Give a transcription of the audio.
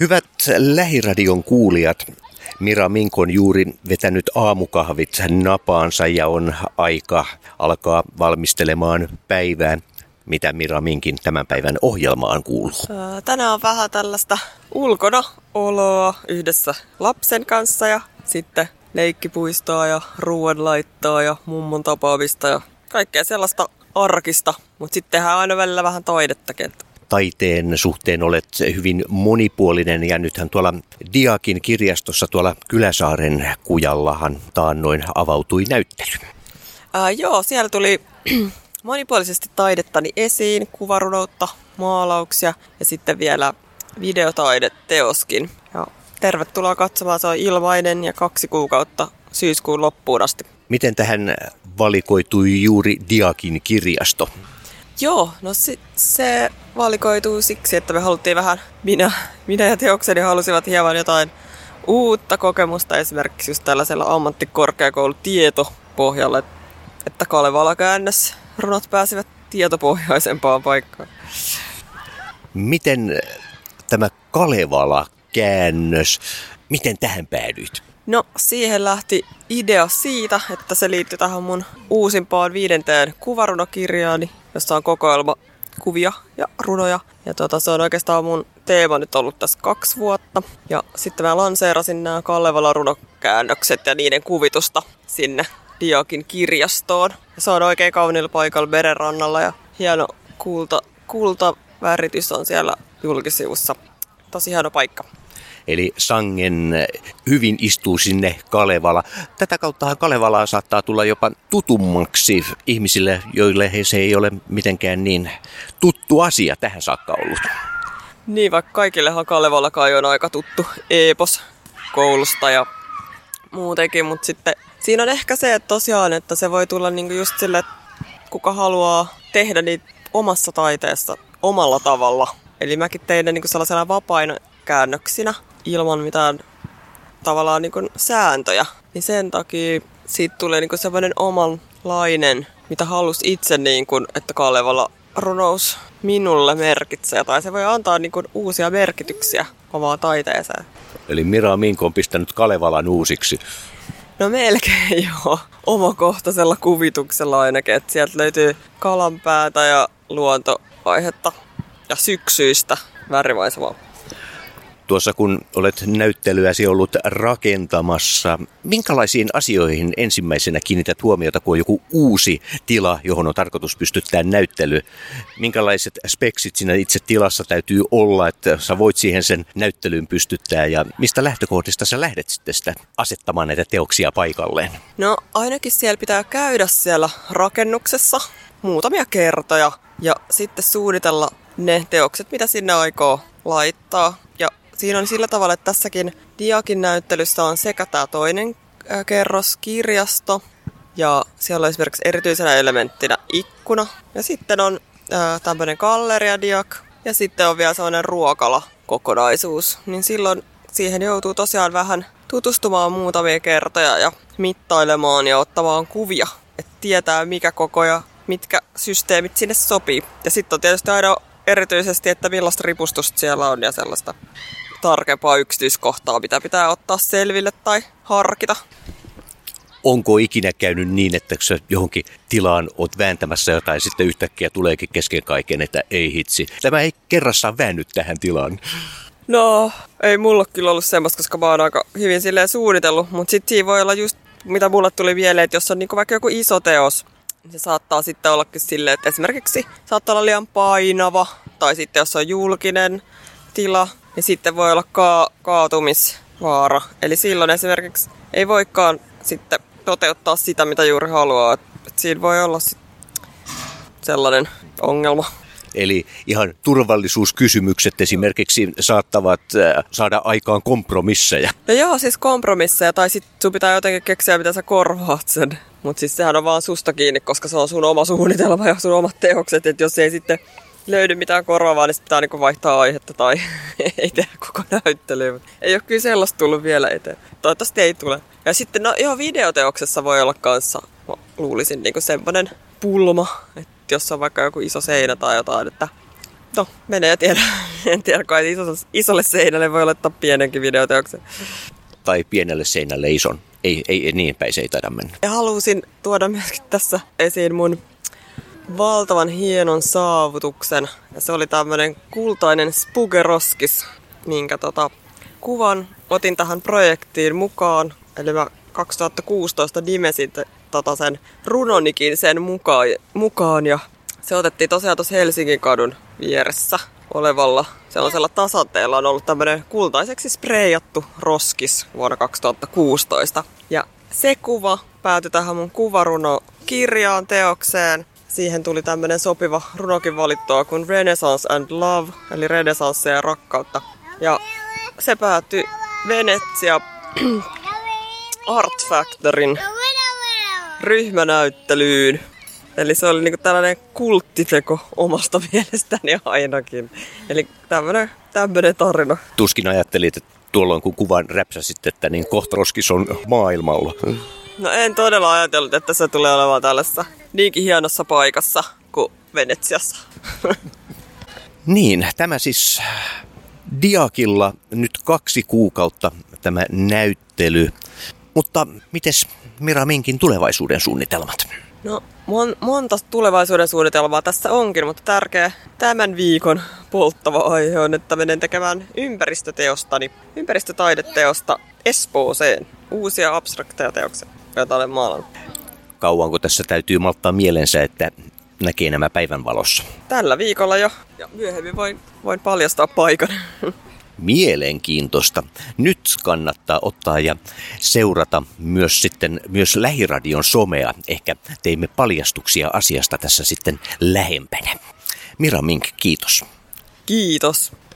Hyvät lähiradion kuulijat, Mira Mink on juuri vetänyt aamukahvit napaansa ja on aika alkaa valmistelemaan päivää. Mitä Mira Minkin tämän päivän ohjelmaan kuuluu? Tänään on vähän tällaista ulkona oloa yhdessä lapsen kanssa ja sitten leikkipuistoa ja ruoanlaittoa ja mummon tapaamista ja kaikkea sellaista arkista. Mutta sitten tehdään aina välillä vähän taidettakin taiteen suhteen olet hyvin monipuolinen ja nythän tuolla Diakin kirjastossa tuolla Kyläsaaren kujallahan taannoin avautui näyttely. Ää, joo, siellä tuli monipuolisesti taidettani esiin, kuvarunoutta, maalauksia ja sitten vielä videotaideteoskin. Ja tervetuloa katsomaan, se on ilmainen ja kaksi kuukautta syyskuun loppuun asti. Miten tähän valikoitui juuri Diakin kirjasto? Joo, no se, se valikoituu siksi, että me haluttiin vähän, minä, minä ja teokseni halusivat hieman jotain uutta kokemusta esimerkiksi just tällaisella ammattikorkeakoulutietopohjalla, että Kalevala käännös runot pääsivät tietopohjaisempaan paikkaan. Miten tämä Kalevala-käännös, miten tähän päädyit? No, siihen lähti idea siitä, että se liittyy tähän mun uusimpaan viidenteen kuvarunokirjaani, jossa on kokoelma kuvia ja runoja. Ja tota, se on oikeastaan mun teema nyt ollut tässä kaksi vuotta. Ja sitten mä lanseerasin nämä Kalevala runokäännökset ja niiden kuvitusta sinne Diokin kirjastoon. Ja se on oikein kauniilla paikalla merenrannalla ja hieno kulta, kultaväritys on siellä julkisivussa. Tosi hieno paikka. Eli sangen hyvin istuu sinne Kalevala. Tätä kautta Kalevalaa saattaa tulla jopa tutummaksi ihmisille, joille se ei ole mitenkään niin tuttu asia tähän saakka ollut. Niin, vaikka kaikillehan Kalevala kai on aika tuttu epos koulusta ja muutenkin, mutta sitten siinä on ehkä se, että tosiaan, että se voi tulla niinku just sille, että kuka haluaa tehdä niitä omassa taiteessa omalla tavalla. Eli mäkin tein ne niinku sellaisena vapaina käännöksinä ilman mitään tavallaan niin sääntöjä. Niin sen takia siitä tulee niin semmoinen omanlainen, mitä halus itse, niin kuin, että Kalevala runous minulle merkitsee. Tai se voi antaa niin kuin uusia merkityksiä omaan taiteeseen. Eli Mira Minko on pistänyt Kalevalan uusiksi. No melkein joo. Omakohtaisella kuvituksella ainakin. Että sieltä löytyy kalanpäätä ja luontoaihetta ja syksyistä värivaisevaa tuossa kun olet näyttelyäsi ollut rakentamassa, minkälaisiin asioihin ensimmäisenä kiinnität huomiota, kun on joku uusi tila, johon on tarkoitus pystyttää näyttely? Minkälaiset speksit siinä itse tilassa täytyy olla, että sä voit siihen sen näyttelyyn pystyttää ja mistä lähtökohdista sä lähdet sitten sitä asettamaan näitä teoksia paikalleen? No ainakin siellä pitää käydä siellä rakennuksessa muutamia kertoja ja sitten suunnitella ne teokset, mitä sinne aikoo laittaa. Ja siinä on sillä tavalla, että tässäkin Diakin näyttelyssä on sekä tämä toinen kerros kirjasto, ja siellä on esimerkiksi erityisenä elementtinä ikkuna, ja sitten on tämmöinen galleria Diak, ja sitten on vielä sellainen ruokala kokonaisuus, niin silloin siihen joutuu tosiaan vähän tutustumaan muutamia kertoja ja mittailemaan ja ottamaan kuvia, että tietää mikä koko ja mitkä systeemit sinne sopii. Ja sitten on tietysti aina erityisesti, että millaista ripustusta siellä on ja sellaista tarkempaa yksityiskohtaa, mitä pitää ottaa selville tai harkita. Onko ikinä käynyt niin, että sä johonkin tilaan oot vääntämässä jotain, sitten yhtäkkiä tuleekin kesken kaiken, että ei hitsi. Tämä ei kerrassaan väännyt tähän tilaan. No, ei mulla kyllä ollut semmoista, koska mä oon aika hyvin silleen suunnitellut, mutta sitten siinä voi olla just, mitä mulle tuli mieleen, että jos on niinku vaikka joku iso teos, niin se saattaa sitten ollakin silleen, että esimerkiksi saattaa olla liian painava, tai sitten jos on julkinen tila, niin sitten voi olla ka- kaatumisvaara. Eli silloin esimerkiksi ei voikaan sitten toteuttaa sitä, mitä juuri haluaa. Et siinä voi olla sit sellainen ongelma. Eli ihan turvallisuuskysymykset esimerkiksi saattavat äh, saada aikaan kompromisseja. No joo, siis kompromisseja, tai sitten sun pitää jotenkin keksiä, mitä sä korvaat sen. Mutta siis sehän on vaan susta kiinni, koska se on sun oma suunnitelma ja sun omat teokset. Että jos ei sitten löydy mitään korvaavaa, niin pitää niinku vaihtaa aihetta tai ei tehdä koko näyttelyä. Ei ole kyllä sellaista tullut vielä eteen. Toivottavasti ei tule. Ja sitten no joo, videoteoksessa voi olla kanssa, luulisin, niinku semmoinen pulma, että jos on vaikka joku iso seinä tai jotain, että No, menee ja tiedä. En tiedä, kai isolle, isolle seinälle voi laittaa pienenkin videoteoksen. Tai pienelle seinälle ison. Ei, ei niin päin se ei taida mennä. Ja halusin tuoda myöskin tässä esiin mun valtavan hienon saavutuksen. Ja se oli tämmönen kultainen spugeroskis, minkä tota, kuvan otin tähän projektiin mukaan. Eli mä 2016 nimesin tota sen runonikin sen mukaan, mukaan ja se otettiin tosiaan tuossa Helsingin kadun vieressä olevalla sellaisella tasanteella on ollut tämmöinen kultaiseksi spreijattu roskis vuonna 2016. Ja se kuva päätyi tähän mun kuvaruno kirjaan teokseen. Siihen tuli tämmöinen sopiva runokin valittua kuin Renaissance and Love, eli renesanssia ja rakkautta. Ja se päättyi Venetsia Art Factorin ryhmänäyttelyyn. Eli se oli niinku tällainen kulttiteko omasta mielestäni ainakin. Eli tämmönen, tämmönen tarina. Tuskin ajattelit, että tuolloin kun kuvan räpsäsit, että niin kohtroskis on maailmalla. No en todella ajatellut, että se tulee olemaan tällaisessa niinkin hienossa paikassa kuin Venetsiassa. niin, tämä siis Diakilla nyt kaksi kuukautta tämä näyttely. Mutta mites Mira Minkin tulevaisuuden suunnitelmat? No, mon, monta tulevaisuuden suunnitelmaa tässä onkin, mutta tärkeä tämän viikon polttava aihe on, että menen tekemään ympäristöteostani, ympäristötaideteosta Espooseen. Uusia abstrakteja teoksia, joita olen maalannut. Kauanko tässä täytyy malttaa mielensä, että näkee nämä päivänvalossa? Tällä viikolla jo, ja myöhemmin voin, voin paljastaa paikan. mielenkiintoista. Nyt kannattaa ottaa ja seurata myös sitten myös Lähiradion somea. Ehkä teimme paljastuksia asiasta tässä sitten lähempänä. Mira Mink, kiitos. Kiitos.